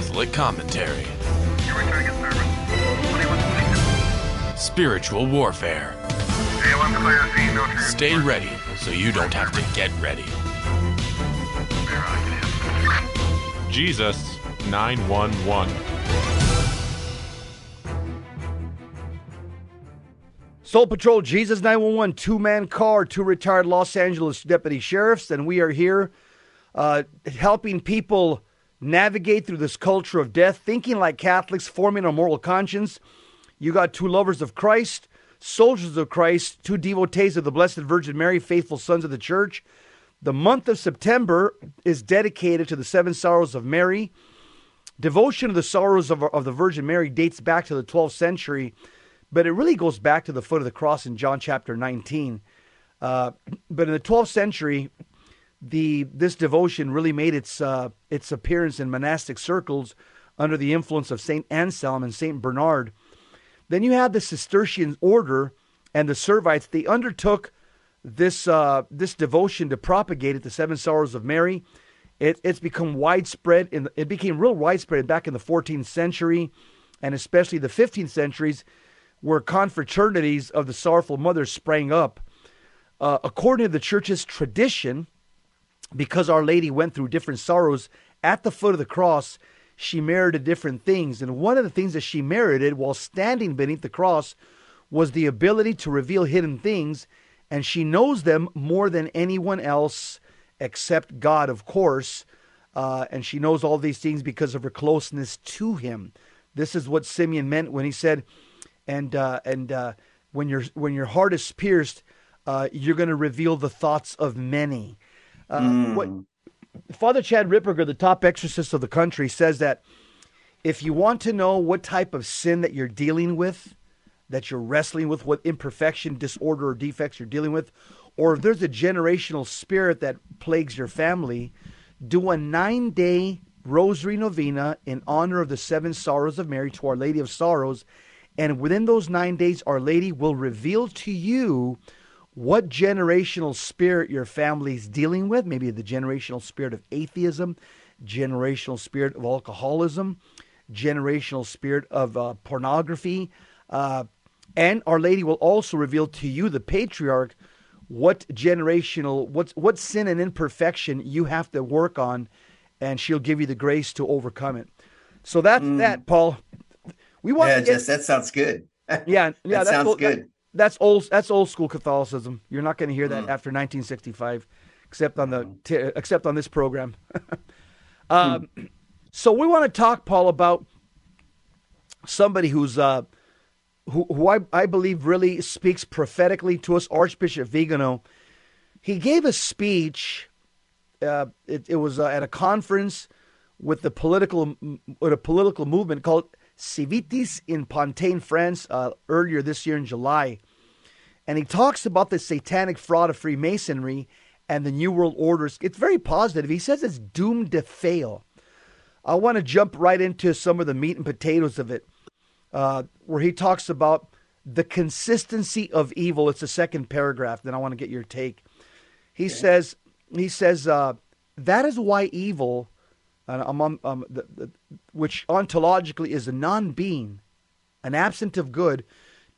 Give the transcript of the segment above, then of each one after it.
Catholic commentary. Spiritual warfare. Stay ready so you don't have to get ready. Jesus 911. Soul Patrol Jesus 911, two man car, two retired Los Angeles deputy sheriffs, and we are here uh, helping people navigate through this culture of death, thinking like Catholics, forming a moral conscience. You got two lovers of Christ, soldiers of Christ, two devotees of the Blessed Virgin Mary, faithful sons of the church. The month of September is dedicated to the seven sorrows of Mary. Devotion of the sorrows of, of the Virgin Mary dates back to the 12th century, but it really goes back to the foot of the cross in John chapter 19. Uh, but in the 12th century, the this devotion really made its uh, its appearance in monastic circles under the influence of Saint Anselm and Saint Bernard. Then you had the Cistercian order and the Servites. They undertook this uh, this devotion to propagate it, the Seven Sorrows of Mary. It, it's become widespread. In it became real widespread back in the 14th century, and especially the 15th centuries, where confraternities of the Sorrowful Mother sprang up. Uh, according to the church's tradition, because Our Lady went through different sorrows at the foot of the cross, she merited different things. And one of the things that she merited while standing beneath the cross was the ability to reveal hidden things. And she knows them more than anyone else except God, of course. Uh, and she knows all these things because of her closeness to him. This is what Simeon meant when he said, and uh, and uh, when your when your heart is pierced, uh, you're going to reveal the thoughts of many. Uh, mm. What Father Chad Ripperger, the top exorcist of the country, says that if you want to know what type of sin that you're dealing with, that you're wrestling with, what imperfection, disorder, or defects you're dealing with, or if there's a generational spirit that plagues your family, do a nine day rosary novena in honor of the seven sorrows of Mary to Our Lady of Sorrows. And within those nine days, Our Lady will reveal to you what generational spirit your family's dealing with, maybe the generational spirit of atheism, generational spirit of alcoholism, generational spirit of uh, pornography. Uh, and Our Lady will also reveal to you, the patriarch, what generational, what, what sin and imperfection you have to work on, and she'll give you the grace to overcome it. So that's mm. that, Paul. We want yeah, to get, just, that sounds good. Yeah, yeah, that sounds good. That, that's old. That's old school Catholicism. You're not going to hear that mm. after 1965, except on the t- except on this program. um, mm. So we want to talk, Paul, about somebody who's uh, who, who I, I believe really speaks prophetically to us, Archbishop Vigano. He gave a speech. Uh, it, it, was uh, at a conference with the political with a political movement called Civitas in Pontaine, France, uh, earlier this year in July. And he talks about the satanic fraud of Freemasonry and the New World Orders. It's very positive. He says it's doomed to fail. I want to jump right into some of the meat and potatoes of it, uh, where he talks about the consistency of evil. It's the second paragraph. Then I want to get your take. He okay. says, he says, uh, that is why evil um, um, the, the, which ontologically is a non being, an absent of good,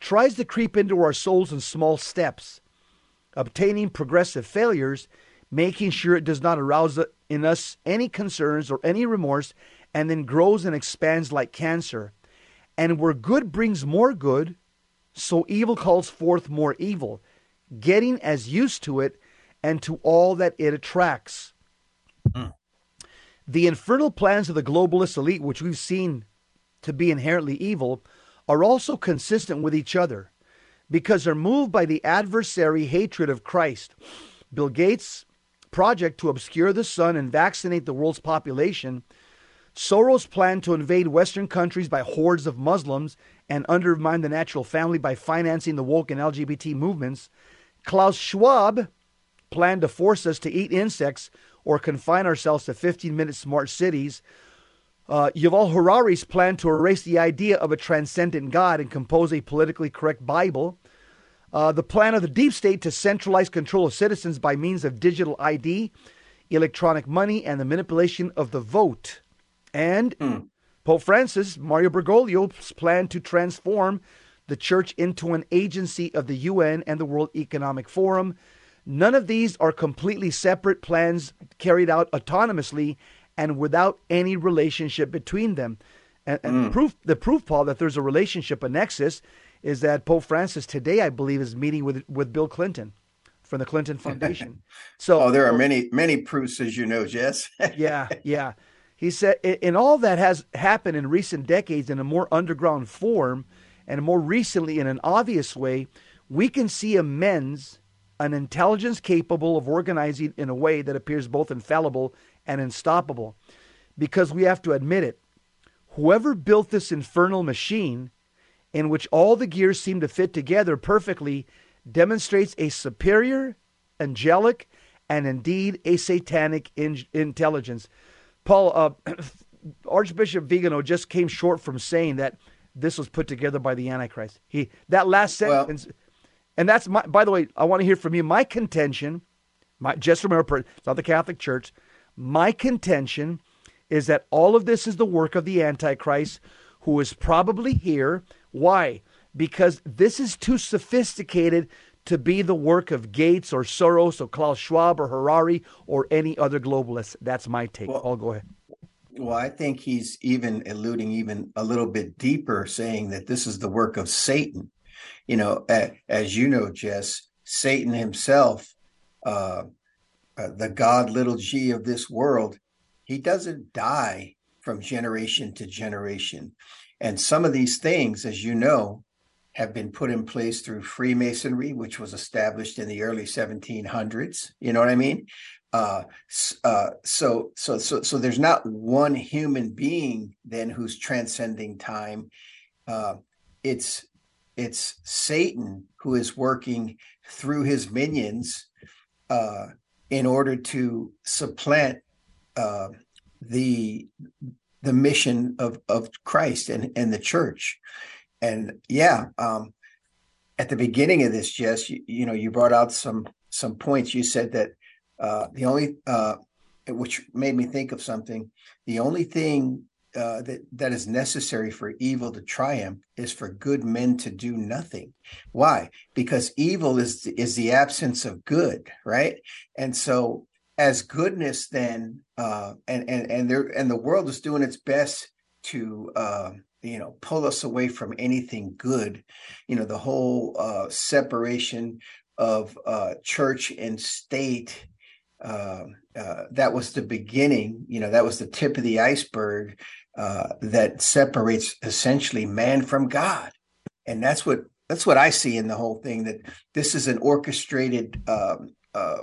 tries to creep into our souls in small steps, obtaining progressive failures, making sure it does not arouse in us any concerns or any remorse, and then grows and expands like cancer. And where good brings more good, so evil calls forth more evil, getting as used to it and to all that it attracts. Mm. The infernal plans of the globalist elite, which we've seen to be inherently evil, are also consistent with each other because they're moved by the adversary hatred of Christ. Bill Gates' project to obscure the sun and vaccinate the world's population, Soros' plan to invade Western countries by hordes of Muslims and undermine the natural family by financing the woke and LGBT movements, Klaus Schwab planned to force us to eat insects or confine ourselves to 15 minute smart cities. Uh, Yuval Harari's plan to erase the idea of a transcendent God and compose a politically correct Bible. Uh, the plan of the deep state to centralize control of citizens by means of digital ID, electronic money, and the manipulation of the vote. And mm. Pope Francis, Mario Bergoglio's plan to transform the church into an agency of the UN and the World Economic Forum. None of these are completely separate plans carried out autonomously and without any relationship between them. And, and mm. proof, the proof, Paul, that there's a relationship, a nexus, is that Pope Francis today, I believe, is meeting with with Bill Clinton from the Clinton Foundation. So, oh, there are many many proofs, as you know, Jess. yeah, yeah. He said, in all that has happened in recent decades in a more underground form, and more recently in an obvious way. We can see amends, an intelligence capable of organizing in a way that appears both infallible and unstoppable, because we have to admit it. Whoever built this infernal machine, in which all the gears seem to fit together perfectly, demonstrates a superior, angelic, and indeed a satanic in- intelligence. Paul, uh, Archbishop Vigano just came short from saying that this was put together by the Antichrist. He that last sentence, well, and that's my. By the way, I want to hear from you. My contention, my just remember, it's not the Catholic Church. My contention is that all of this is the work of the Antichrist, who is probably here. Why? because this is too sophisticated to be the work of Gates or Soros or Klaus Schwab or Harari or any other globalist. That's my take. Well, I'll go ahead. Well, I think he's even alluding even a little bit deeper, saying that this is the work of Satan. You know, as you know, Jess, Satan himself, uh, uh, the God little g of this world, he doesn't die from generation to generation. And some of these things, as you know, have been put in place through Freemasonry, which was established in the early 1700s. You know what I mean? Uh, uh, so, so, so, so there's not one human being then who's transcending time. Uh, it's it's Satan who is working through his minions uh, in order to supplant uh, the the mission of of Christ and and the church. And yeah, um, at the beginning of this, Jess, you, you, know, you brought out some some points. You said that uh, the only, uh, which made me think of something. The only thing uh, that that is necessary for evil to triumph is for good men to do nothing. Why? Because evil is is the absence of good, right? And so, as goodness, then, uh, and and and there and the world is doing its best to uh, you know pull us away from anything good you know the whole uh, separation of uh, church and state uh, uh, that was the beginning you know that was the tip of the iceberg uh, that separates essentially man from god and that's what that's what i see in the whole thing that this is an orchestrated um, uh,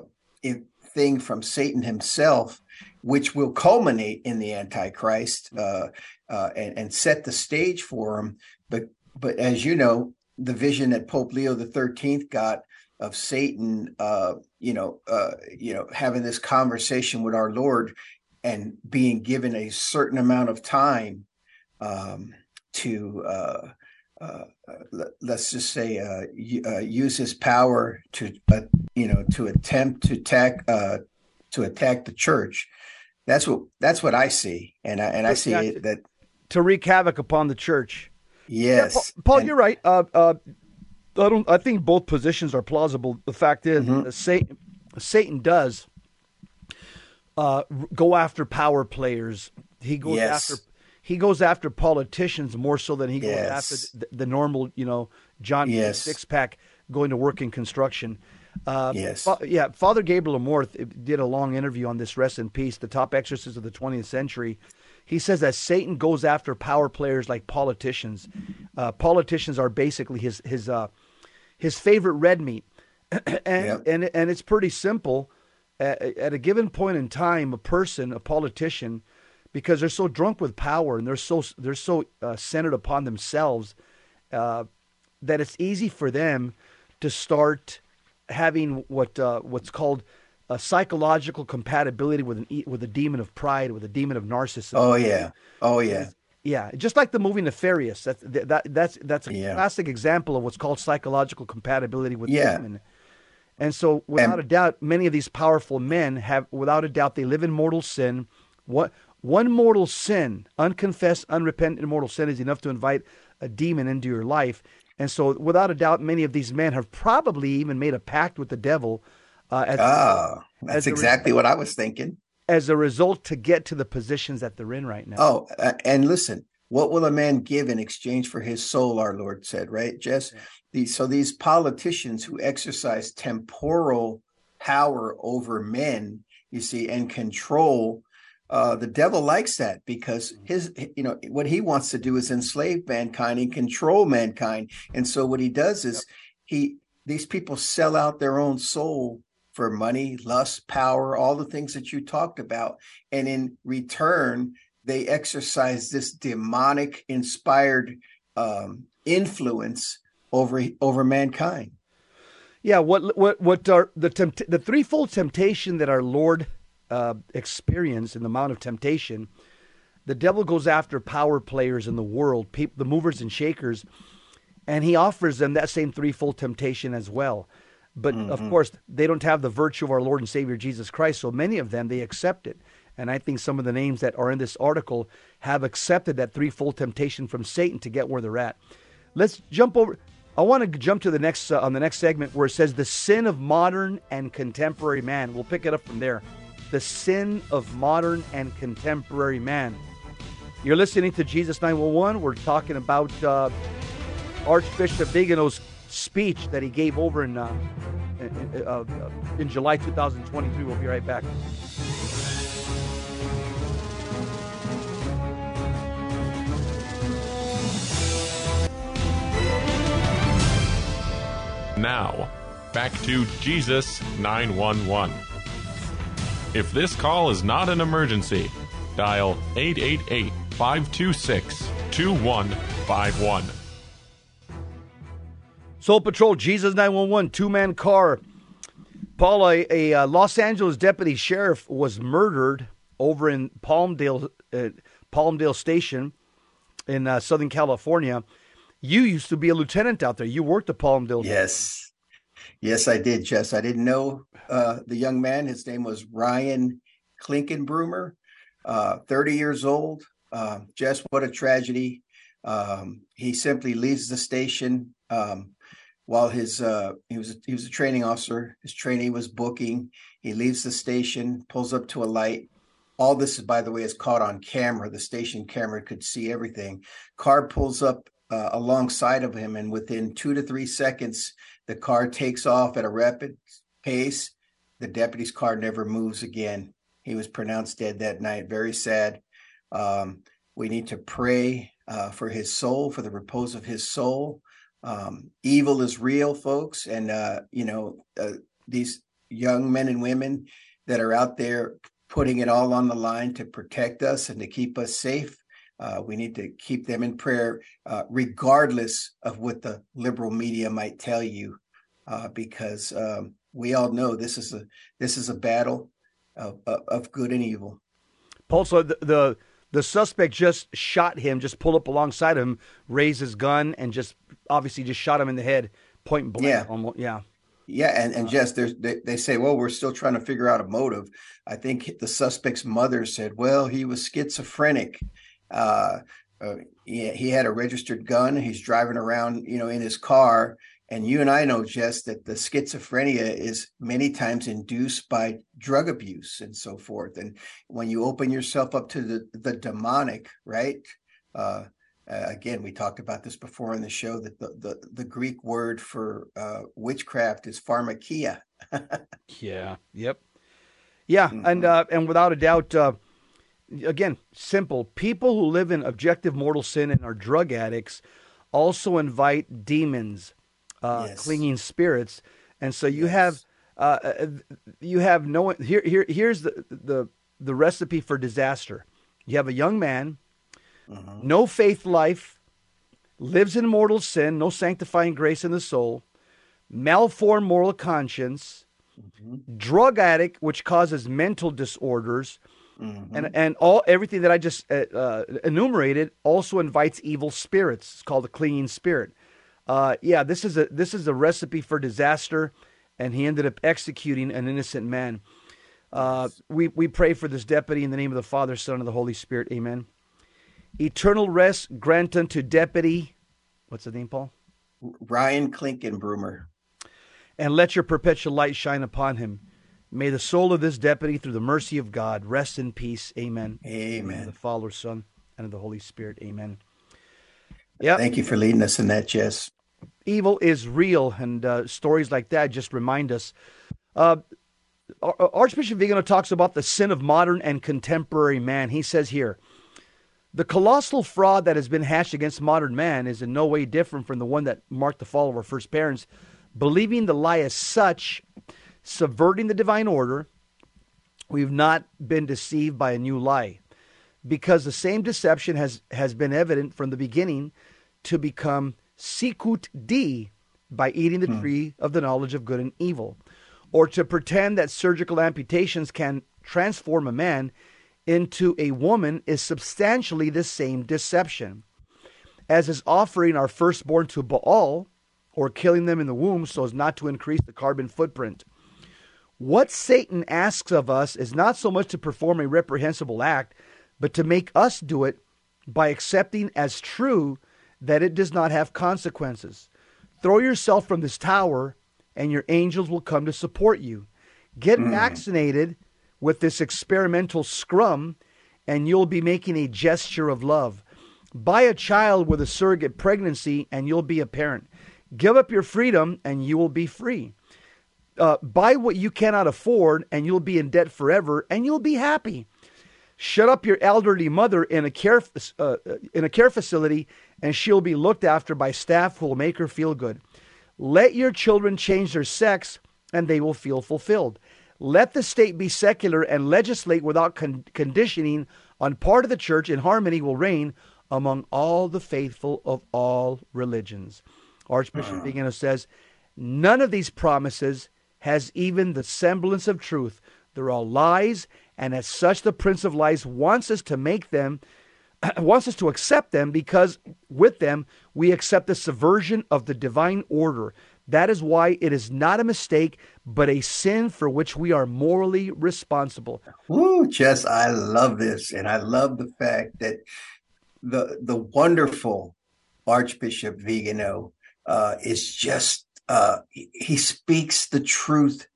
thing from satan himself which will culminate in the Antichrist uh, uh, and, and, set the stage for him. But but as you know, the vision that Pope Leo the Thirteenth got of Satan, uh, you know, uh, you know, having this conversation with our Lord and being given a certain amount of time um, to. Uh, uh, let's just say use his power to you know to attempt to attack to attack the church that's what that's what I see, and I and I see it, that to wreak havoc upon the church. Yes, yeah, Paul, and, you're right. Uh, uh, I don't. I think both positions are plausible. The fact is, mm-hmm. Satan, Satan does uh, go after power players. He goes yes. after he goes after politicians more so than he goes yes. after the, the, normal, you know, John yes. six pack going to work in construction. Uh, yes. Fa- yeah, Father Gabriel Amorth did a long interview on this Rest in Peace, the top exorcist of the 20th century. He says that Satan goes after power players like politicians. Uh, politicians are basically his his uh, his favorite red meat, and, yep. and and it's pretty simple. At, at, a given point in time, a person, a politician, because they're so drunk with power and they're so they're so uh, centered upon themselves, uh, that it's easy for them to start having what uh, what's called a psychological compatibility with an with a demon of pride, with a demon of narcissism. Oh yeah, oh yeah, yeah. Just like the movie Nefarious. That's that that's that's a yeah. classic example of what's called psychological compatibility with yeah. demon. And so, without and, a doubt, many of these powerful men have, without a doubt, they live in mortal sin. What One mortal sin, unconfessed, unrepentant mortal sin, is enough to invite a demon into your life. And so, without a doubt, many of these men have probably even made a pact with the devil. Uh, as, Ah, that's as a re- exactly what I was thinking. as a result to get to the positions that they're in right now. Oh, uh, and listen, what will a man give in exchange for his soul? Our Lord said, right, Jess? These, so these politicians who exercise temporal power over men, you see, and control. Uh, the devil likes that because his, you know, what he wants to do is enslave mankind and control mankind. And so what he does is he, these people sell out their own soul for money, lust, power, all the things that you talked about. And in return, they exercise this demonic inspired um, influence over over mankind. Yeah, what what what are the tempt- the threefold temptation that our Lord uh, experienced in the Mount of Temptation? The devil goes after power players in the world, peop the movers and shakers, and he offers them that same threefold temptation as well. But of course, they don't have the virtue of our Lord and Savior Jesus Christ, so many of them they accept it. And I think some of the names that are in this article have accepted that threefold temptation from Satan to get where they're at. Let's jump over. I want to jump to the next uh, on the next segment where it says the sin of modern and contemporary man. We'll pick it up from there. The sin of modern and contemporary man. You're listening to Jesus 911. We're talking about uh, Archbishop Vigano's speech that he gave over in, uh, in, uh, uh, in July 2023. We'll be right back. Now, back to Jesus 911. If this call is not an emergency, dial 888 526 2151. Soul Patrol, Jesus 911, two man car. Paul, a, a uh, Los Angeles deputy sheriff was murdered over in Palmdale, uh, Palmdale Station in uh, Southern California. You used to be a lieutenant out there. You worked at Palmdale. Yes. Yes, I did, Jess. I didn't know uh, the young man. His name was Ryan Clinkunbroomer, uh, 30 years old. Uh, Jess, what a tragedy. Um, he simply leaves the station um, while his uh, he was he was a training officer. His trainee was booking. He leaves the station, pulls up to a light. All this, is, by the way, is caught on camera. The station camera could see everything. Car pulls up uh, alongside of him, and within two to three seconds, the car takes off at a rapid pace. The deputy's car never moves again. He was pronounced dead that night. Very sad. Um, we need to pray uh, for his soul, for the repose of his soul. Um, evil is real, folks, and uh, you know uh, these young men and women that are out there putting it all on the line to protect us and to keep us safe. Uh, we need to keep them in prayer, uh, regardless of what the liberal media might tell you, uh, because um, we all know this is a this is a battle of, of, good and evil. Paul, the, the the suspect just shot him, just pulled up alongside him, raised his gun, and just obviously just shot him in the head, point blank. Yeah. Almost, yeah. Yeah, and and Jess, there's they, they say, well, we're still trying to figure out a motive. I think the suspect's mother said, well, he was schizophrenic. Uh, uh, he, he had a registered gun. He's driving around, you know, in his car. And you and I know, Jess, that the schizophrenia is many times induced by drug abuse and so forth. And when you open yourself up to the the demonic, right? Uh, again, we talked about this before in the show that the the, the Greek word for uh, witchcraft is pharmakeia. Yeah. Yep. Yeah, and uh, and without a doubt, uh, again, simple. People who live in objective mortal sin and are drug addicts also invite demons, uh, Yes. clinging spirits, and so you have uh, uh, you have no here here here's the the the recipe for disaster. You have a young man, no faith life, lives in mortal sin, no sanctifying grace in the soul, malformed moral conscience, drug addict, which causes mental disorders, and and all everything that I just uh, uh, enumerated also invites evil spirits. It's called a clinging spirit. Uh, yeah, this is a this is a recipe for disaster, and he ended up executing an innocent man. Uh, we, we pray for this deputy in the name of the Father, Son, and the Holy Spirit. Amen. Eternal rest grant unto deputy, what's the name, Paul? Ryan Clinkunbroomer. And let your perpetual light shine upon him. May the soul of this deputy, through the mercy of God, rest in peace. Amen. Amen. the Father, Son, and of the Holy Spirit. Amen. Yeah. Thank you for leading us in that, Jess. Evil is real, and uh, stories like that just remind us. Uh, Archbishop Vigano talks about the sin of modern and contemporary man. He says here, the colossal fraud that has been hatched against modern man is in no way different from the one that marked the fall of our first parents, believing the lie as such, subverting the divine order. We've not been deceived by a new lie because the same deception has, has been evident from the beginning to become sicut dii by eating the hmm. tree of the knowledge of good and evil, or to pretend that surgical amputations can transform a man into a woman is substantially the same deception. As is offering our firstborn to Baal, or killing them in the womb so as not to increase the carbon footprint. What Satan asks of us is not so much to perform a reprehensible act, but to make us do it by accepting as true that it does not have consequences. Throw yourself from this tower, and your angels will come to support you. Get mm. vaccinated with this experimental scrum, and you'll be making a gesture of love. Buy a child with a surrogate pregnancy, and you'll be a parent. Give up your freedom, and you will be free. Uh, buy what you cannot afford, and you'll be in debt forever, and you'll be happy. Shut up your elderly mother in a care uh, in a care facility, and she'll be looked after by staff who will make her feel good. Let your children change their sex, and they will feel fulfilled. Let the state be secular and legislate without con- conditioning on part of the church, and harmony will reign among all the faithful of all religions. Archbishop uh. Vigano says, none of these promises has even the semblance of truth. They're all lies, and as such, the Prince of Lies wants us to make them, wants us to accept them because with them we accept the subversion of the divine order. That is why it is not a mistake, but a sin for which we are morally responsible. Ooh, Jess, I love this. And I love the fact that the the wonderful Archbishop Vigano uh, is just uh, he speaks the truth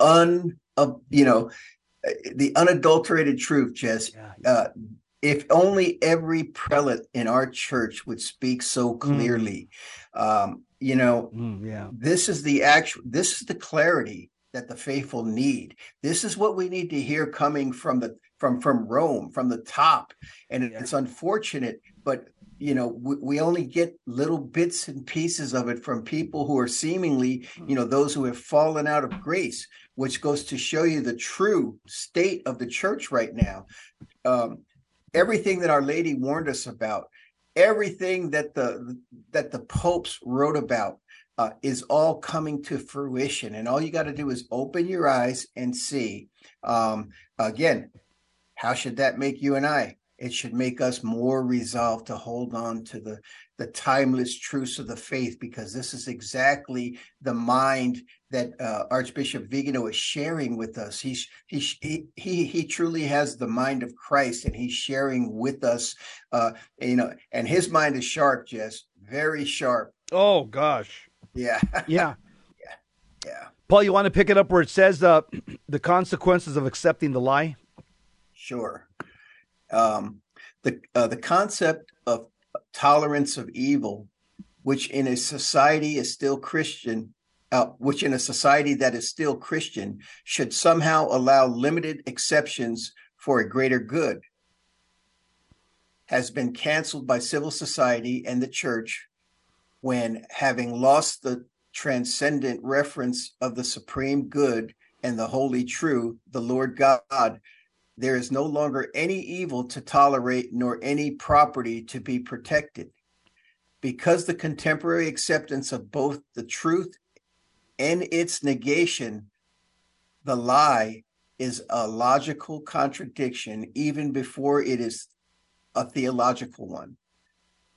un uh, you know the unadulterated truth, Jess. Yeah, yeah. Uh, if only every prelate in our church would speak so mm. clearly. Mm. Um, you know, mm, yeah. this is the actual, this is the clarity that the faithful need. This is what we need to hear coming from the from from Rome, from the top. And yeah. it's unfortunate, but you know, we, we, only get little bits and pieces of it from people who are seemingly, hmm. you know, those who have fallen out of grace, which goes to show you the true state of the church right now. Um, everything that Our Lady warned us about, everything that the that the popes wrote about uh, is all coming to fruition and all you got to do is open your eyes and see um, again how should that make you and i it should make us more resolved to hold on to the the timeless truths of the faith because this is exactly the mind that uh, Archbishop Vigano is sharing with us. He's he, he he he truly has the mind of Christ, and he's sharing with us. Uh, you know, and his mind is sharp, Jess, very sharp. Oh gosh, yeah, yeah, yeah, yeah. Paul, you want to pick it up where it says uh, the consequences of accepting the lie? Sure. Um, the uh, the concept of tolerance of evil, which in a society is still Christian, uh, which in a society that is still Christian, should somehow allow limited exceptions for a greater good, has been canceled by civil society and the church when, having lost the transcendent reference of the supreme good and the holy true, the Lord God, there is no longer any evil to tolerate nor any property to be protected. Because the contemporary acceptance of both the truth and its negation, the lie is a logical contradiction even before it is a theological one.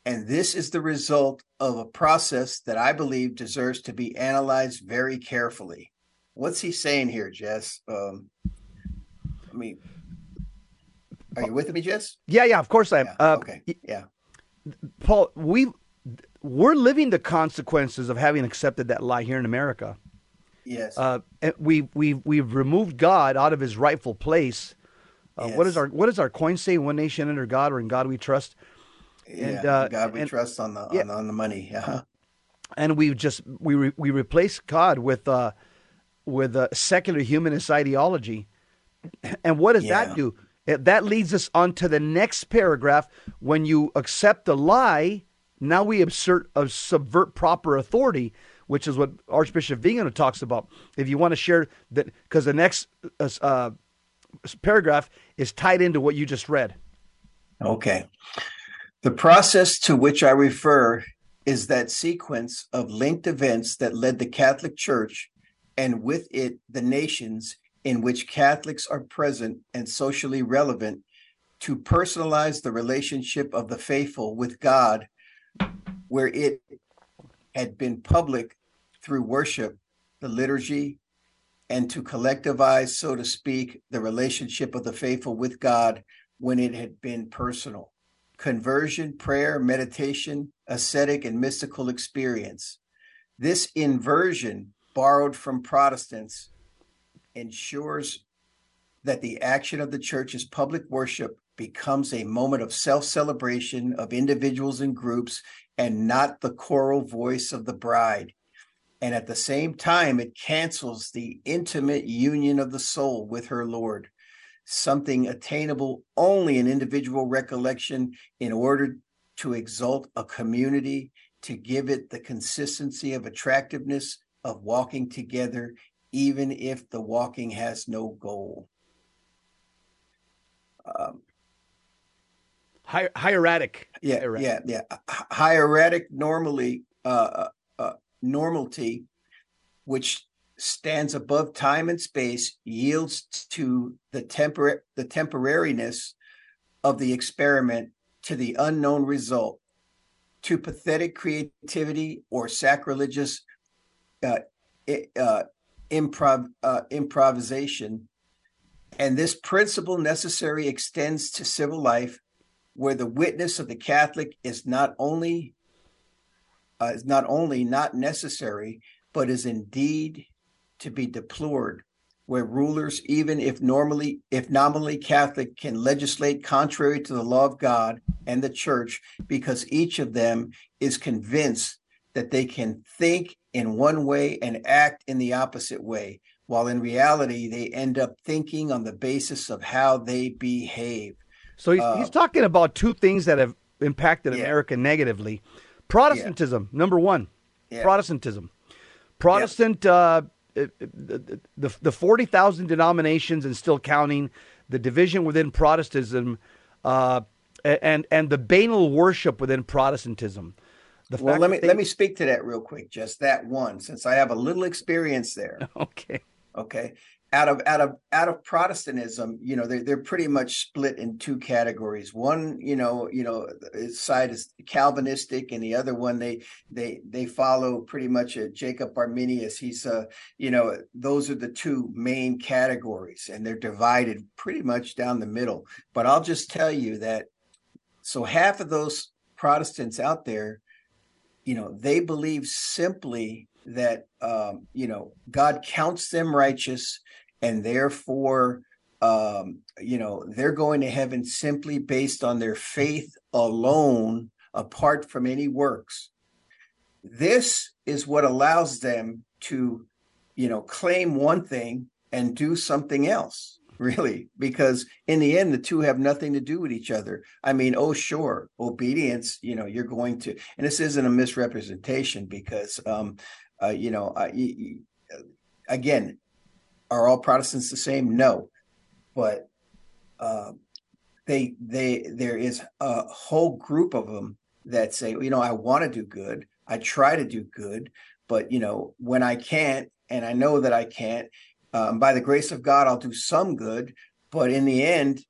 And this is the result of a process that I believe deserves to be analyzed very carefully. What's he saying here, Jess? Um, mean, are you with me, Jess? Yeah, yeah, of course I am. Yeah. Uh, okay. Yeah. Paul, we we're living the consequences of having accepted that lie here in America. Yes. Uh, and we we we've removed God out of His rightful place. Uh, What Yes. is our what does our coin say? One nation under God, or in God we trust. yeah. and, uh, God, we and- trust on the yeah. on, the- on the money. Uh-huh. and we just we re, we replace God with uh with a secular humanist ideology. And what does Yeah. that do? That leads us on to the next paragraph. When you accept the lie, now we assert, uh, subvert proper authority, which is what Archbishop Vigano talks about. If you want to share that, because the next uh, uh, paragraph is tied into what you just read. Okay. The process to which I refer is that sequence of linked events that led the Catholic Church and with it the nations in which Catholics are present and socially relevant to personalize the relationship of the faithful with God, where it had been public through worship, the liturgy, and to collectivize, so to speak, the relationship of the faithful with God when it had been personal. Conversion, prayer, meditation, ascetic, and mystical experience. This inversion, borrowed from Protestants, ensures that the action of the church's public worship becomes a moment of self celebration of individuals and groups and not the choral voice of the bride. And at the same time, it cancels the intimate union of the soul with her Lord, something attainable only in individual recollection in order to exalt a community, to give it the consistency of attractiveness of walking together, even if the walking has no goal. Um, Hi- hieratic. yeah, Hieratic. yeah, yeah. Hi- Hieratic normally, uh, uh, normality, which stands above time and space, yields to the tempor- the temporariness of the experiment to the unknown result, to pathetic creativity or sacrilegious uh, uh, improv uh, improvisation. And this principle necessary extends to civil life where the witness of the Catholic is not only uh, is not only not necessary, but is indeed to be deplored. Where rulers, even if normally if nominally Catholic, can legislate contrary to the law of God and the Church, because each of them is convinced that they can think in one way and act in the opposite way, while in reality they end up thinking on the basis of how they behave. So he's, Uh, he's talking about two things that have impacted Yeah. America negatively. Protestantism, number one. Yeah. Protestantism. Protestant, uh, uh, the, the, the 40,000 denominations and still counting, the division within Protestantism, uh, and, and the banal worship within Protestantism. The Well, let me they- let me speak to that real quick. Just that one, since I have a little experience there. Okay. Okay, out of out of out of Protestantism, you know, they're they're pretty much split in two categories. One, you know, you know, its side is Calvinistic, and the other one they they they follow pretty much a Jacob Arminius. He's a you know, those are the two main categories, and they're divided pretty much down the middle. But I'll just tell you that so half of those Protestants out there you know they believe simply that um, you know god counts them righteous and therefore um, you know they're going to heaven simply based on their faith alone apart from any works. This is what allows them to you know claim one thing and do something else really because in the end the two have nothing to do with each other. I mean oh sure obedience you know you're going to and this isn't a misrepresentation because um uh, you know y- again are all protestants the same? No. But uh, they they there is a whole group of them that say you know i want to do good. I try to do good but you know when i can't and i know that i can't um, by the grace of God, I'll do some good, but in the end,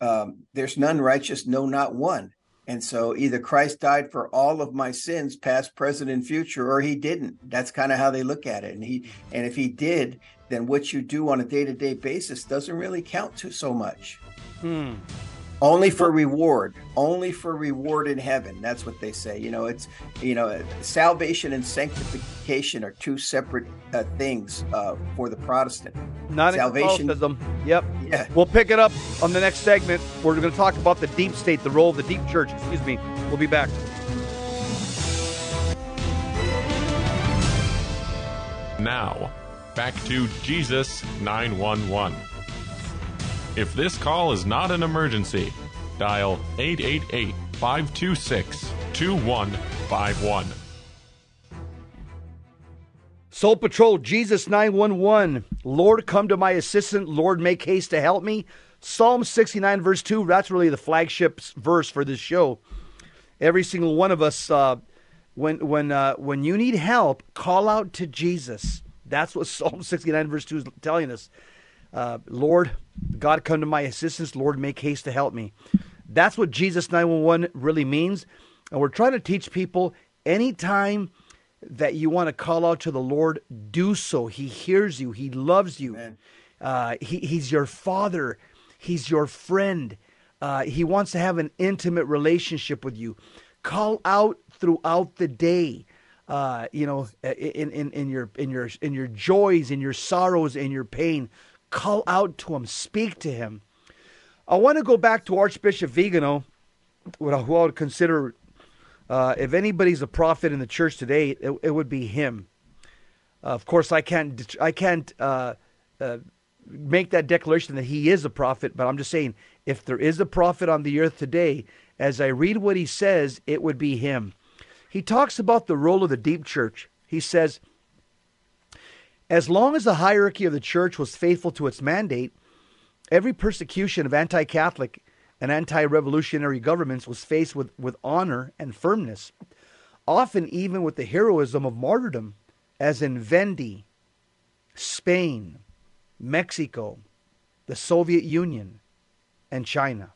um, there's none righteous, no, not one. And so either Christ died for all of my sins, past, present, and future, or he didn't. That's kind of how they look at it. And he and if he did, then what you do on a day-to-day basis doesn't really count to so much. Hmm. Only for reward, only for reward in heaven. That's what they say. You know, it's you know, salvation and sanctification are two separate uh, things uh, for the Protestant. Not salvation. Catholicism. Yep. Yeah. We'll pick it up on the next segment. We're going to talk about the deep state, the role of the deep church. Excuse me. We'll be back. Now, back to Jesus 911. If this call is not an emergency, dial 888 526 2151. Soul Patrol, Jesus 911. Lord, come to my assistance. Lord, make haste to help me. Psalm 69, verse 2. That's really the flagship verse for this show. Every single one of us, uh, when, when, uh, when you need help, call out to Jesus. That's what Psalm 69, verse 2 is telling us. Uh, Lord, God, come to my assistance. Lord, make haste to help me. That's what Jesus 911 really means. And we're trying to teach people anytime that you want to call out to the Lord, do so. He hears you, He loves you. Uh, he, he's your father, He's your friend. Uh, he wants to have an intimate relationship with you. Call out throughout the day. Uh, you know, in, in, in your in your in your joys, in your sorrows, in your pain, call out to him, speak to him. I want to go back to Archbishop Vigano, who I would consider uh, if anybody's a prophet in the church today, it, it would be him. Uh, of course, I can't I can't uh, uh, make that declaration that he is a prophet, but I'm just saying if there is a prophet on the earth today, as I read what he says, it would be him. He talks about the role of the deep church. He says, as long as the hierarchy of the church was faithful to its mandate, every persecution of anti Catholic and anti revolutionary governments was faced with, with honor and firmness, often even with the heroism of martyrdom, as in Vendee, Spain, Mexico, the Soviet Union, and China.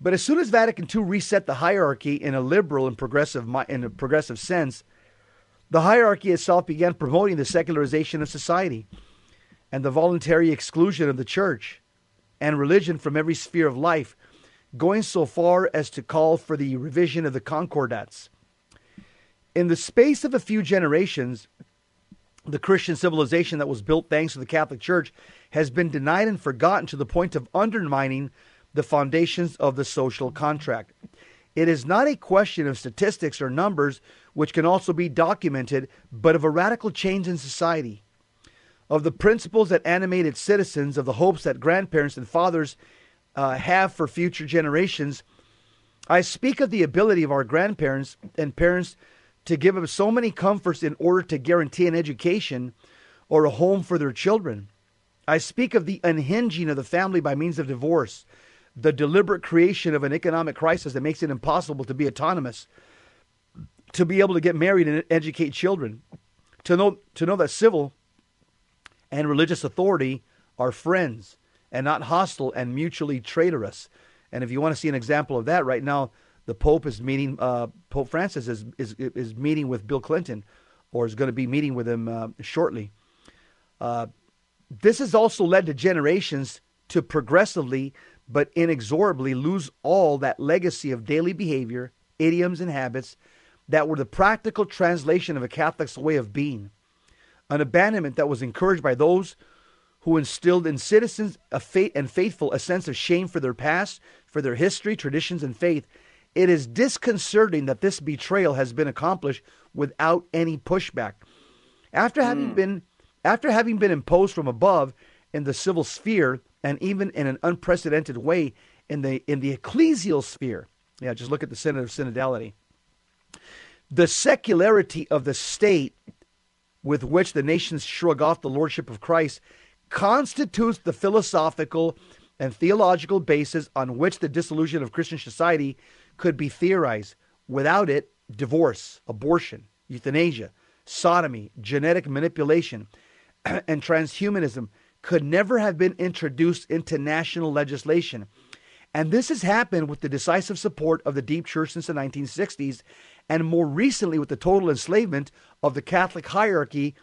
But as soon as Vatican II reset the hierarchy in a liberal and progressive in a progressive sense, the hierarchy itself began promoting the secularization of society and the voluntary exclusion of the church and religion from every sphere of life, going so far as to call for the revision of the concordats. In the space of a few generations, the Christian civilization that was built thanks to the Catholic Church has been denied and forgotten to the point of undermining the foundations of the social contract. It is not a question of statistics or numbers, which can also be documented, but of a radical change in society, of the principles that animated citizens, of the hopes that grandparents and fathers uh, have for future generations. I speak of the ability of our grandparents and parents to give up so many comforts in order to guarantee an education or a home for their children. I speak of the unhinging of the family by means of divorce, the deliberate creation of an economic crisis that makes it impossible to be autonomous, to be able to get married and educate children, to know to know that civil and religious authority are friends and not hostile and mutually traitorous. And if you want to see an example of that, right now the Pope is meeting. Uh, Pope Francis is, is is meeting with Bill Clinton, or is going to be meeting with him uh, shortly. Uh, this has also led to generations to progressively but inexorably lose all that legacy of daily behavior, idioms, and habits that were the practical translation of a Catholic's way of being. An abandonment that was encouraged by those who instilled in citizens a faith and faithful a sense of shame for their past, for their history, traditions, and faith. It is disconcerting that this betrayal has been accomplished without any pushback. After having mm. been after having been imposed from above in the civil sphere, and even in an unprecedented way in the in the ecclesial sphere. Yeah, just look at the Synod of Synodality. The secularity of the state with which the nations shrug off the lordship of Christ constitutes the philosophical and theological basis on which the dissolution of Christian society could be theorized. Without it, divorce, abortion, euthanasia, sodomy, genetic manipulation, and transhumanism could never have been introduced into national legislation. And this has happened with the decisive support of the deep church since the 1960s, and more recently with the total enslavement of the Catholic hierarchy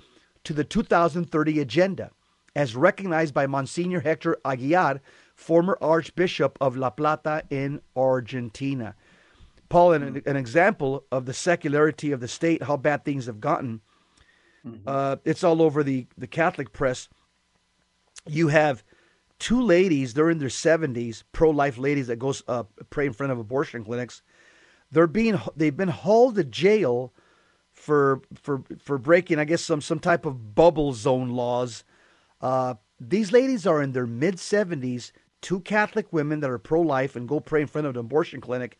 to the 2030 agenda, as recognized by Monsignor Hector Aguer, former Archbishop of La Plata in Argentina. Paul, an, an example of the secularity of the state, how bad things have gotten. Mm-hmm. Uh, it's all over the, the Catholic press. You have two ladies, they're in their 70s, pro life ladies that goes uh, pray in front of abortion clinics. They're being they've been hauled to jail for for for breaking, I guess, some some type of bubble zone laws. Uh, these ladies are in their mid 70s, two Catholic women that are pro life and go pray in front of an abortion clinic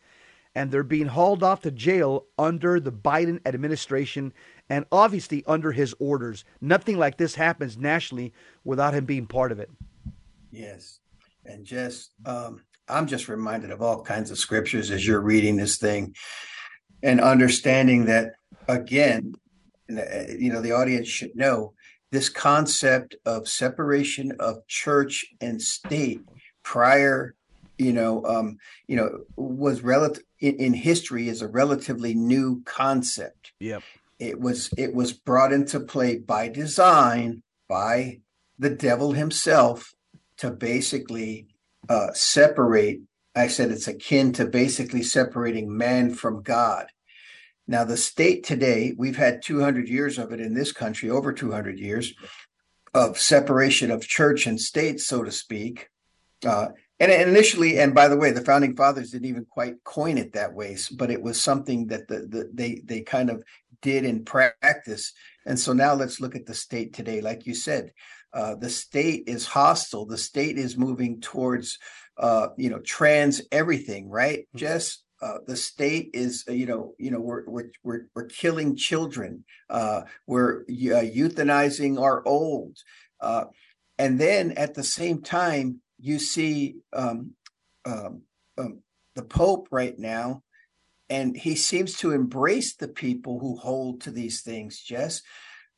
and they're being hauled off to jail under the Biden administration and obviously under his orders. Nothing like this happens nationally without him being part of it. Yes. And just, um, I'm just reminded of all kinds of scriptures as you're reading this thing and understanding that, again, you know, the audience should know this concept of separation of church and state prior you know, um, you know, was relative in, in, history is a relatively new concept. Yep. It was it was brought into play by design by the devil himself to basically uh, separate. I said it's akin to basically separating man from God. Now, the state today, we've had 200 years of it in this country, over 200 years of separation of church and state, so to speak. Uh, and initially, and by the way, the founding fathers didn't even quite coin it that way, but it was something that the, the they they kind of did in practice. And so now let's look at the state today. Like you said, uh, the state is hostile. The state is moving towards, uh, you know, trans everything, right? Mm-hmm. Just uh, the state is, uh, you know, you know, we're we're we're, we're killing children. Uh, we're uh, euthanizing our old, and then at the same time, you see um, um, um, the Pope right now, and he seems to embrace the people who hold to these things. Jess,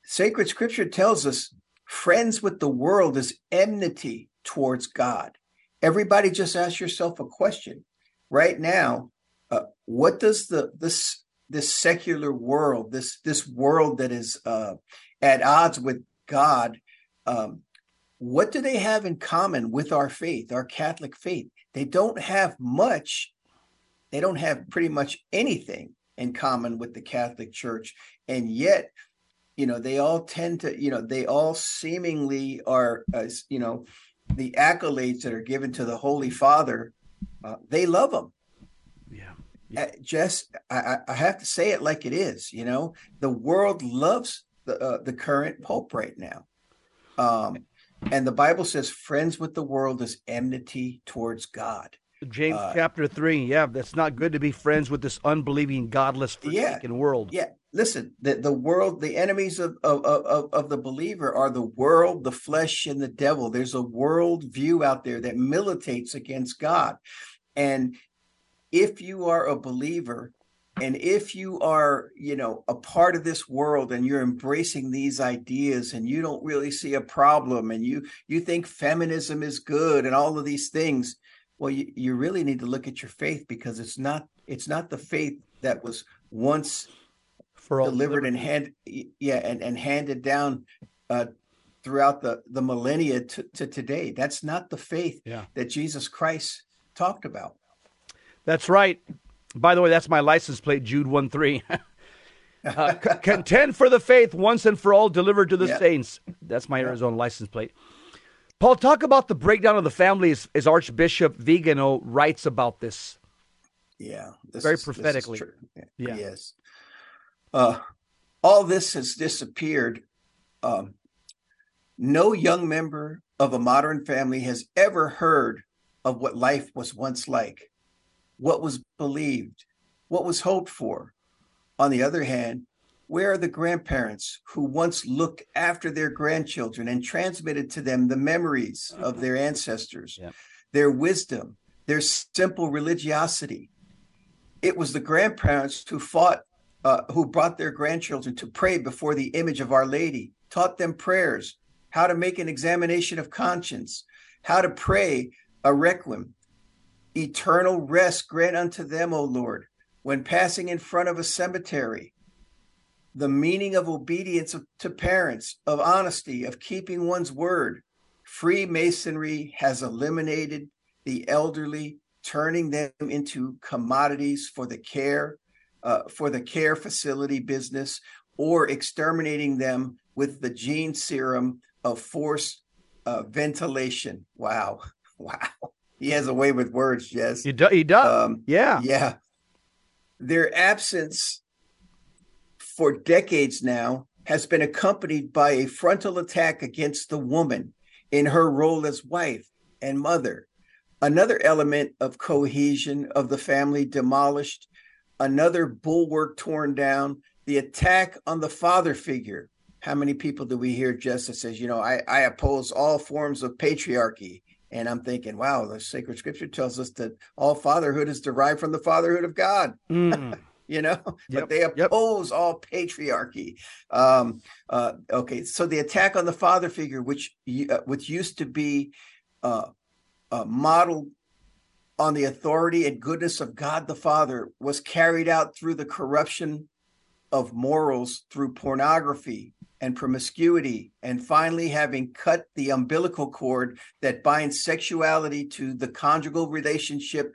sacred scripture tells us friends with the world is enmity towards God. Everybody, just ask yourself a question right now. Uh, what does the this this secular world, this this world that is uh, at odds with God, um, what do they have in common with our faith, our Catholic faith? They don't have much. They don't have pretty much anything in common with the Catholic Church. And yet, you know, they all tend to, you know, they all seemingly are, uh, you know, the accolades that are given to the Holy Father, uh, they love them. Yeah. yeah. Uh, just, I, I, have to say it like it is. You know, the world loves the uh, the current Pope right now. Um, and the Bible says, friends with the world is enmity towards God. James uh, chapter 3. Yeah, that's not good to be friends with this unbelieving, godless, forsaken yeah, world. Yeah. Listen, the, the world, the enemies of, of, of, of the believer are the world, the flesh, and the devil. There's a world view out there that militates against God. And if you are a believer, and if you are you know a part of this world and you're embracing these ideas and you don't really see a problem and you you think feminism is good and all of these things well you, you really need to look at your faith because it's not it's not the faith that was once For delivered and hand yeah and, and handed down uh, throughout the the millennia to, to today that's not the faith yeah. that jesus christ talked about that's right by the way, that's my license plate, Jude 1 3. uh, c- contend for the faith once and for all delivered to the yep. saints. That's my yep. Arizona license plate. Paul, talk about the breakdown of the family as, as Archbishop Vigano writes about this. Yeah. This Very is, prophetically. Yeah. Yes. Uh, all this has disappeared. Um, no young member of a modern family has ever heard of what life was once like what was believed, what was hoped for. On the other hand, where are the grandparents who once looked after their grandchildren and transmitted to them the memories of mm-hmm. their ancestors, yep. their wisdom, their simple religiosity? It was the grandparents who fought, uh, who brought their grandchildren to pray before the image of Our Lady, taught them prayers, how to make an examination of conscience, how to pray a requiem, Eternal rest grant unto them, O Lord, when passing in front of a cemetery. The meaning of obedience to parents, of honesty, of keeping one's word. Freemasonry has eliminated the elderly, turning them into commodities for the care, uh, for the care facility business, or exterminating them with the gene serum of forced uh, ventilation. Wow, wow. He has a way with words, Jess. He, do, he does. Um, yeah. Yeah. Their absence for decades now has been accompanied by a frontal attack against the woman in her role as wife and mother. Another element of cohesion of the family demolished, another bulwark torn down, the attack on the father figure. How many people do we hear Justice says, you know, I, I oppose all forms of patriarchy. And I'm thinking, wow, the sacred scripture tells us that all fatherhood is derived from the fatherhood of God. Mm. you know, yep. but they oppose yep. all patriarchy. Um, uh, okay, so the attack on the father figure, which uh, which used to be uh, modeled on the authority and goodness of God the Father, was carried out through the corruption of morals through pornography, and promiscuity, and finally having cut the umbilical cord that binds sexuality to the conjugal relationship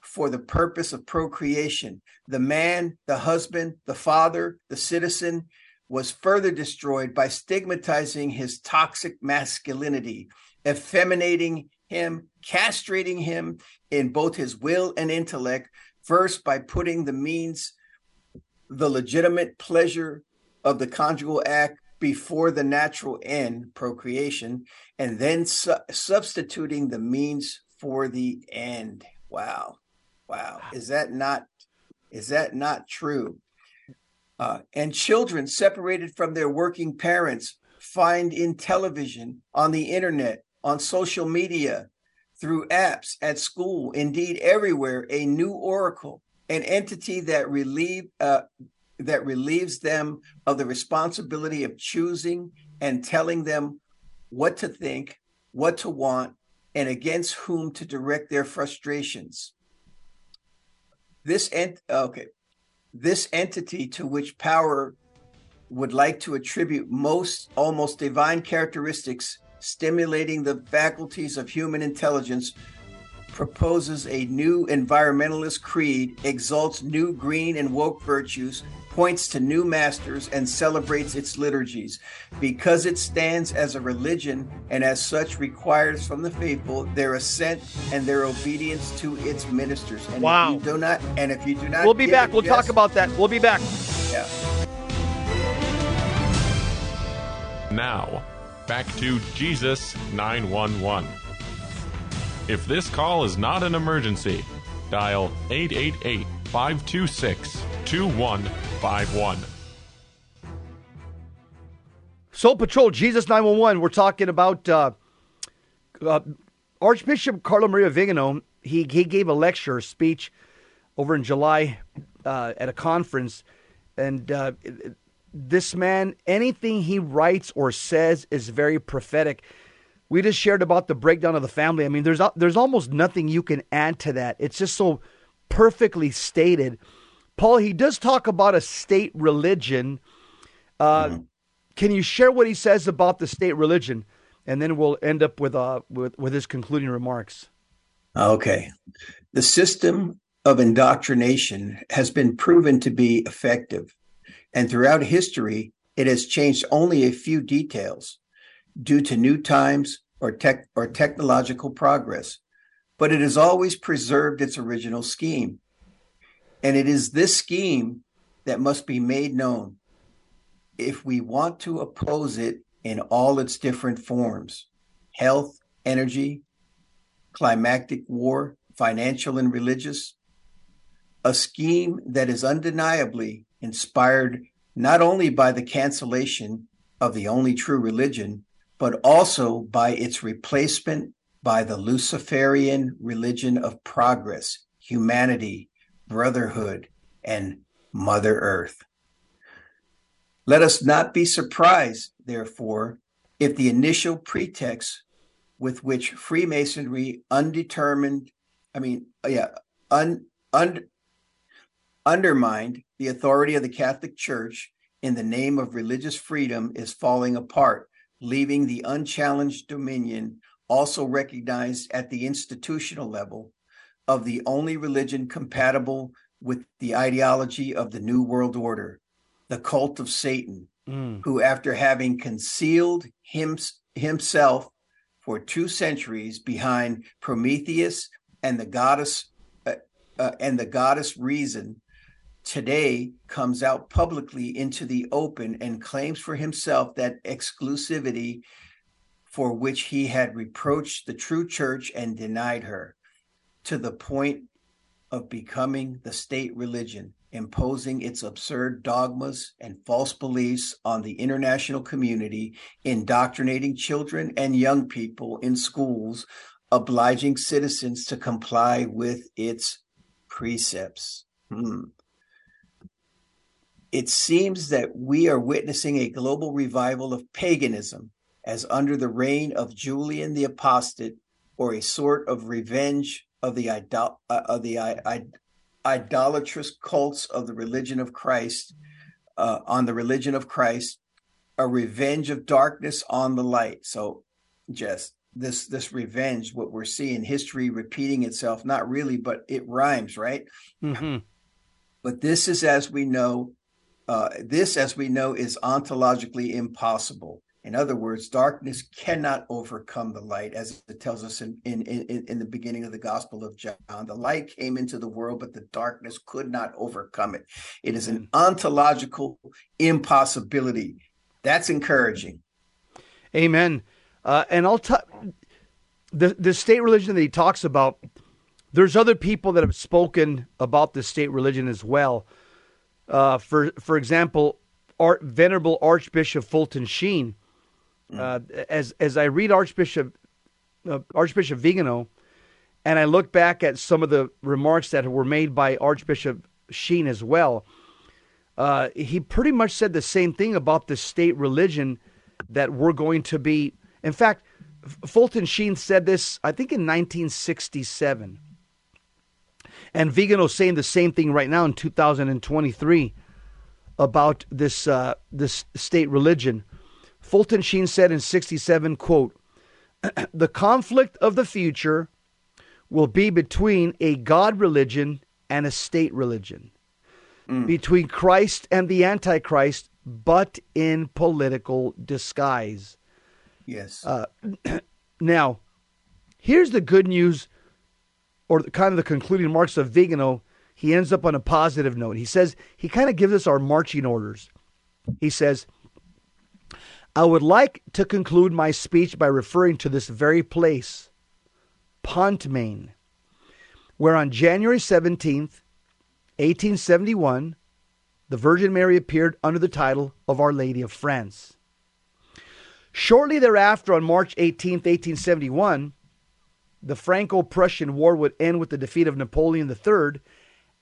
for the purpose of procreation. The man, the husband, the father, the citizen was further destroyed by stigmatizing his toxic masculinity, effeminating him, castrating him in both his will and intellect, first by putting the means, the legitimate pleasure of the conjugal act before the natural end, procreation, and then su- substituting the means for the end. Wow. Wow. Is that not is that not true? Uh, and children separated from their working parents find in television, on the internet, on social media, through apps, at school, indeed everywhere, a new oracle, an entity that relieve uh, that relieves them of the responsibility of choosing and telling them what to think, what to want, and against whom to direct their frustrations. This ent- okay, this entity to which power would like to attribute most almost divine characteristics stimulating the faculties of human intelligence proposes a new environmentalist creed, exalts new green and woke virtues, points to new masters, and celebrates its liturgies. Because it stands as a religion and as such requires from the faithful their assent and their obedience to its ministers. And wow. if you do not and if you do not We'll be back. We'll talk about that. We'll be back. Yeah. Now, back to Jesus 911. If this call is not an emergency, dial 888 526 2151. Soul Patrol, Jesus 911. We're talking about uh, uh, Archbishop Carlo Maria Vigano. He, he gave a lecture, speech over in July uh, at a conference. And uh, this man, anything he writes or says is very prophetic. We just shared about the breakdown of the family. I mean, there's there's almost nothing you can add to that. It's just so perfectly stated. Paul, he does talk about a state religion. Uh, mm-hmm. Can you share what he says about the state religion, and then we'll end up with uh with with his concluding remarks. Okay, the system of indoctrination has been proven to be effective, and throughout history, it has changed only a few details due to new times or tech or technological progress, but it has always preserved its original scheme. And it is this scheme that must be made known if we want to oppose it in all its different forms health, energy, climactic war, financial and religious. A scheme that is undeniably inspired not only by the cancellation of the only true religion, but also by its replacement by the Luciferian religion of progress, humanity, brotherhood, and Mother Earth. Let us not be surprised, therefore, if the initial pretext with which Freemasonry undetermined I mean, yeah, un, un, undermined the authority of the Catholic Church in the name of religious freedom is falling apart, leaving the unchallenged dominion also recognized at the institutional level of the only religion compatible with the ideology of the New World Order, the cult of Satan, mm. who, after having concealed him, himself for two centuries behind Prometheus and the goddess uh, uh, and the goddess reason, today comes out publicly into the open and claims for himself that exclusivity for which he had reproached the true church and denied her to the point of becoming the state religion, imposing its absurd dogmas and false beliefs on the international community, indoctrinating children and young people in schools, obliging citizens to comply with its precepts. Hmm. It seems that we are witnessing a global revival of paganism as under the reign of Julian the Apostate, or a sort of revenge of the idol- uh, of the idolatrous cults of the religion of Christ uh, on the religion of Christ, a revenge of darkness on the light. So, just this this revenge, what we're seeing, history repeating itself, not really, but it rhymes, right? Mm-hmm. But this is, as we know, uh, this, as we know, is ontologically impossible. In other words, darkness cannot overcome the light, as it tells us in, in, in, in, the beginning of the Gospel of John. The light came into the world, but the darkness could not overcome it. It is an ontological impossibility. That's encouraging. Amen. Uh, and I'll tell the the state religion that he talks about. There's other people that have spoken about the state religion as well. Uh, for for example, Art, Venerable Archbishop Fulton Sheen Mm. Uh, as as I read Archbishop uh, Archbishop Vigano, and I look back at some of the remarks that were made by Archbishop Sheen as well, uh, he pretty much said the same thing about the state religion that we're going to be. In fact, Fulton Sheen said this, I think, in 1967. And Vigano saying the same thing right now in 2023 about this uh, this state religion. Fulton Sheen said in 67, quote, the conflict of the future will be between a God religion and a state religion, mm. between Christ and the Antichrist, but in political disguise. Yes. Uh, now, here's the good news, or kind of the concluding marks of Vigano. He ends up on a positive note. He says, he kind of gives us our marching orders. He says, I would like to conclude my speech by referring to this very place, Pontmain, where on January 17th, 1871, the Virgin Mary appeared under the title of Our Lady of France. Shortly thereafter, on March 18, 1871, the Franco Prussian War would end with the defeat of Napoleon III,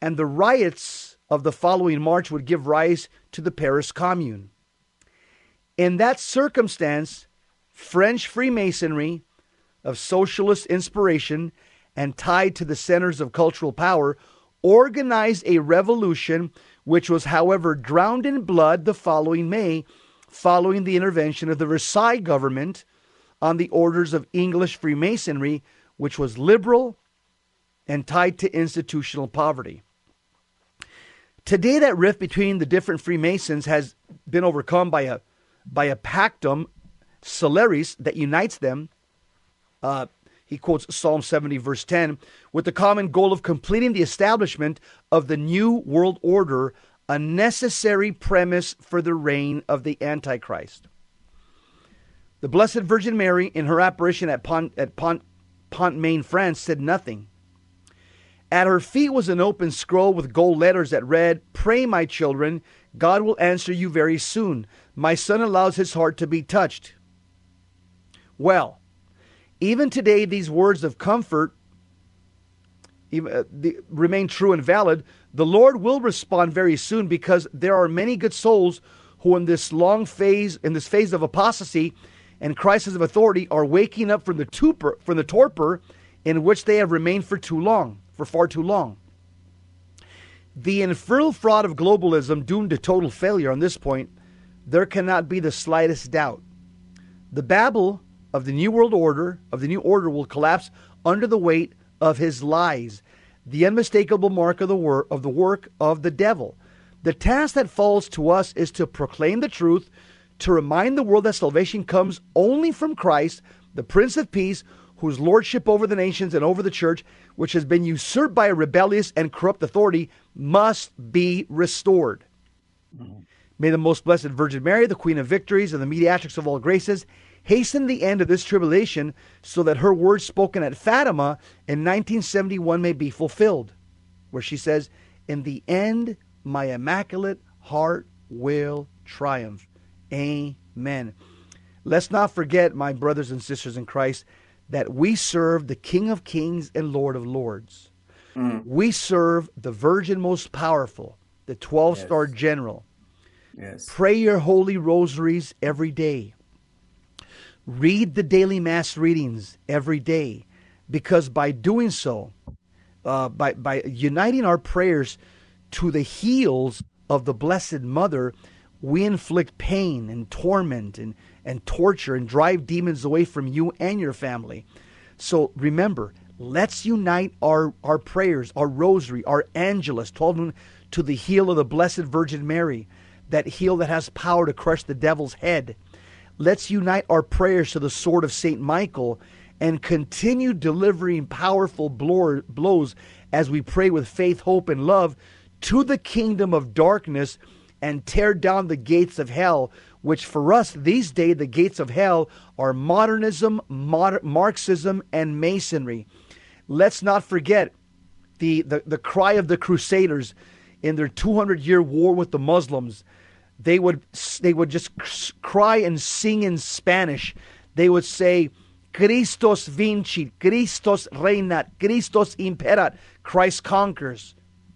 and the riots of the following March would give rise to the Paris Commune. In that circumstance, French Freemasonry of socialist inspiration and tied to the centers of cultural power organized a revolution which was, however, drowned in blood the following May, following the intervention of the Versailles government on the orders of English Freemasonry, which was liberal and tied to institutional poverty. Today, that rift between the different Freemasons has been overcome by a by a pactum sceleris that unites them. Uh, he quotes Psalm 70, verse 10, with the common goal of completing the establishment of the new world order, a necessary premise for the reign of the Antichrist. The Blessed Virgin Mary, in her apparition at Pont, at Pont, Pontmain, France, said nothing. At her feet was an open scroll with gold letters that read, Pray, my children, God will answer you very soon. My son allows his heart to be touched. Well, even today, these words of comfort uh, remain true and valid. The Lord will respond very soon because there are many good souls who, in this long phase, in this phase of apostasy and crisis of authority, are waking up from the, tupor, from the torpor in which they have remained for too long, for far too long. The infernal fraud of globalism doomed to total failure on this point, there cannot be the slightest doubt. The Babel of the New World Order, of the New Order, will collapse under the weight of his lies, the unmistakable mark of the, of the work of the devil. The task that falls to us is to proclaim the truth, to remind the world that salvation comes only from Christ, the Prince of Peace, whose lordship over the nations and over the church, which has been usurped by a rebellious and corrupt authority, must be restored. Mm-hmm. May the most blessed Virgin Mary, the Queen of Victories and the mediatrix of all graces, hasten the end of this tribulation so that her words spoken at Fatima in 1971 may be fulfilled, where she says, In the end, my immaculate heart will triumph. Amen. Let's not forget, my brothers and sisters in Christ, that we serve the King of Kings and Lord of Lords. Mm. We serve the Virgin most powerful, the 12 star yes. general. Yes. Pray your holy rosaries every day. Read the daily mass readings every day because by doing so, uh, by, by uniting our prayers to the heels of the Blessed Mother, we inflict pain and torment and, and torture and drive demons away from you and your family. So remember, let's unite our, our prayers, our rosary, our angelus, 12 noon, to the heel of the Blessed Virgin Mary, that heel that has power to crush the devil's head. Let's unite our prayers to the sword of St. Michael and continue delivering powerful blows as we pray with faith, hope, and love to the kingdom of darkness and tear down the gates of hell, which for us these days, the gates of hell are modernism, Marxism, and Masonry. Let's not forget the, the, the cry of the Crusaders in their 200 year war with the Muslims they would they would just cry and sing in Spanish. They would say, "Christos vincit, Christos regnat, Christos imperat." Christ conquers,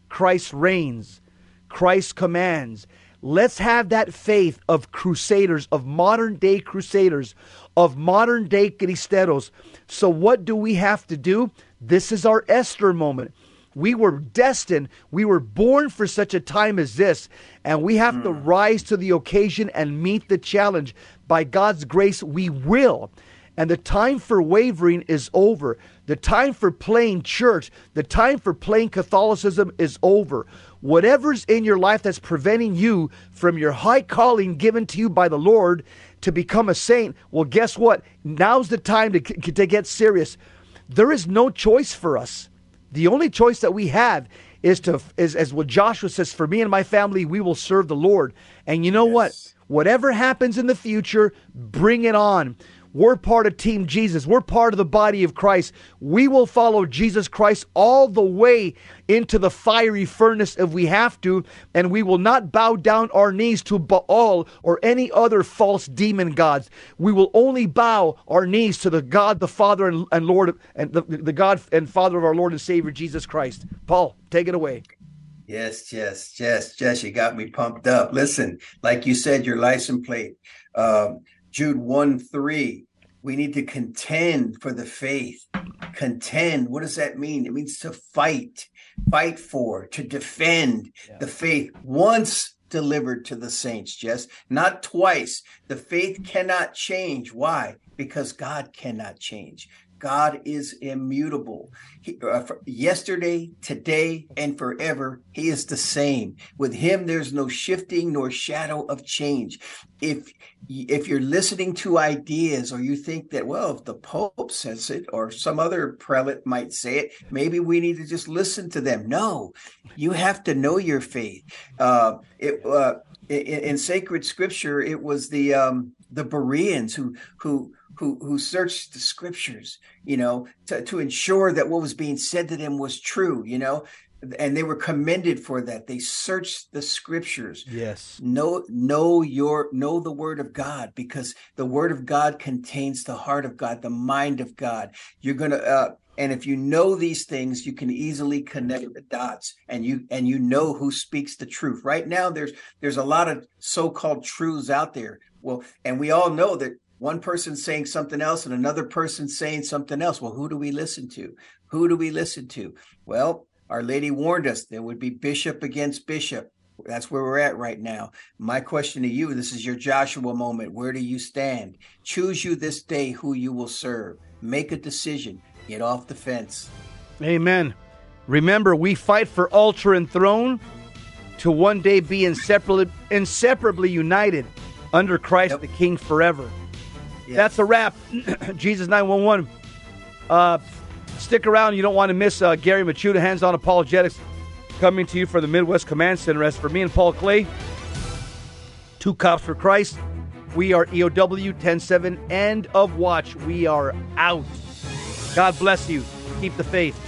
Christ reigns, Christ commands. Let's have that faith of crusaders, of modern day crusaders, of modern day cristeros. So, what do we have to do? This is our Esther moment. We were destined, we were born for such a time as this, and we have mm. to rise to the occasion and meet the challenge. By God's grace, we will. And the time for wavering is over. The time for playing church, the time for playing Catholicism is over. Whatever's in your life that's preventing you from your high calling given to you by the Lord to become a saint, well, guess what? Now's the time to, to get serious. There is no choice for us. The only choice that we have is to is as what Joshua says, for me and my family, we will serve the Lord. And you know yes. what? Whatever happens in the future, bring it on. We're part of Team Jesus. We're part of the body of Christ. We will follow Jesus Christ all the way into the fiery furnace if we have to, and we will not bow down our knees to Baal or any other false demon gods. We will only bow our knees to the God, the Father and, and Lord, and the, the God and Father of our Lord and Savior Jesus Christ. Paul, take it away. Yes, yes, yes, yes. you got me pumped up. Listen, like you said, your license plate. Um, Jude 1 3, we need to contend for the faith. Contend, what does that mean? It means to fight, fight for, to defend yeah. the faith once delivered to the saints, Jess, not twice. The faith cannot change. Why? Because God cannot change. God is immutable. He, uh, yesterday, today, and forever, He is the same. With Him, there's no shifting nor shadow of change. If if you're listening to ideas, or you think that, well, if the Pope says it, or some other prelate might say it, maybe we need to just listen to them. No, you have to know your faith. Uh, it, uh, in, in, sacred Scripture, it was the um, the Bereans who who who who searched the scriptures, you know, to, to ensure that what was being said to them was true, you know, and they were commended for that. They searched the scriptures. Yes. Know know your know the word of God because the word of God contains the heart of God, the mind of God. You're gonna uh, and if you know these things, you can easily connect the dots and you and you know who speaks the truth. Right now, there's there's a lot of so-called truths out there. Well, and we all know that one person saying something else and another person saying something else. Well, who do we listen to? Who do we listen to? Well, Our Lady warned us there would be bishop against bishop. That's where we're at right now. My question to you this is your Joshua moment. Where do you stand? Choose you this day who you will serve. Make a decision. Get off the fence. Amen. Remember, we fight for altar and throne to one day be inseparably, inseparably united under Christ Yep. the King forever. That's a wrap. Jesus 911. Uh, stick around. You don't want to miss uh, Gary Michuta, Hands On Apologetics, coming to you for the Midwest Command Center. As for me and Paul Clay, two cops for Christ, we are EOW 107 End of Watch. We are out. God bless you. Keep the faith.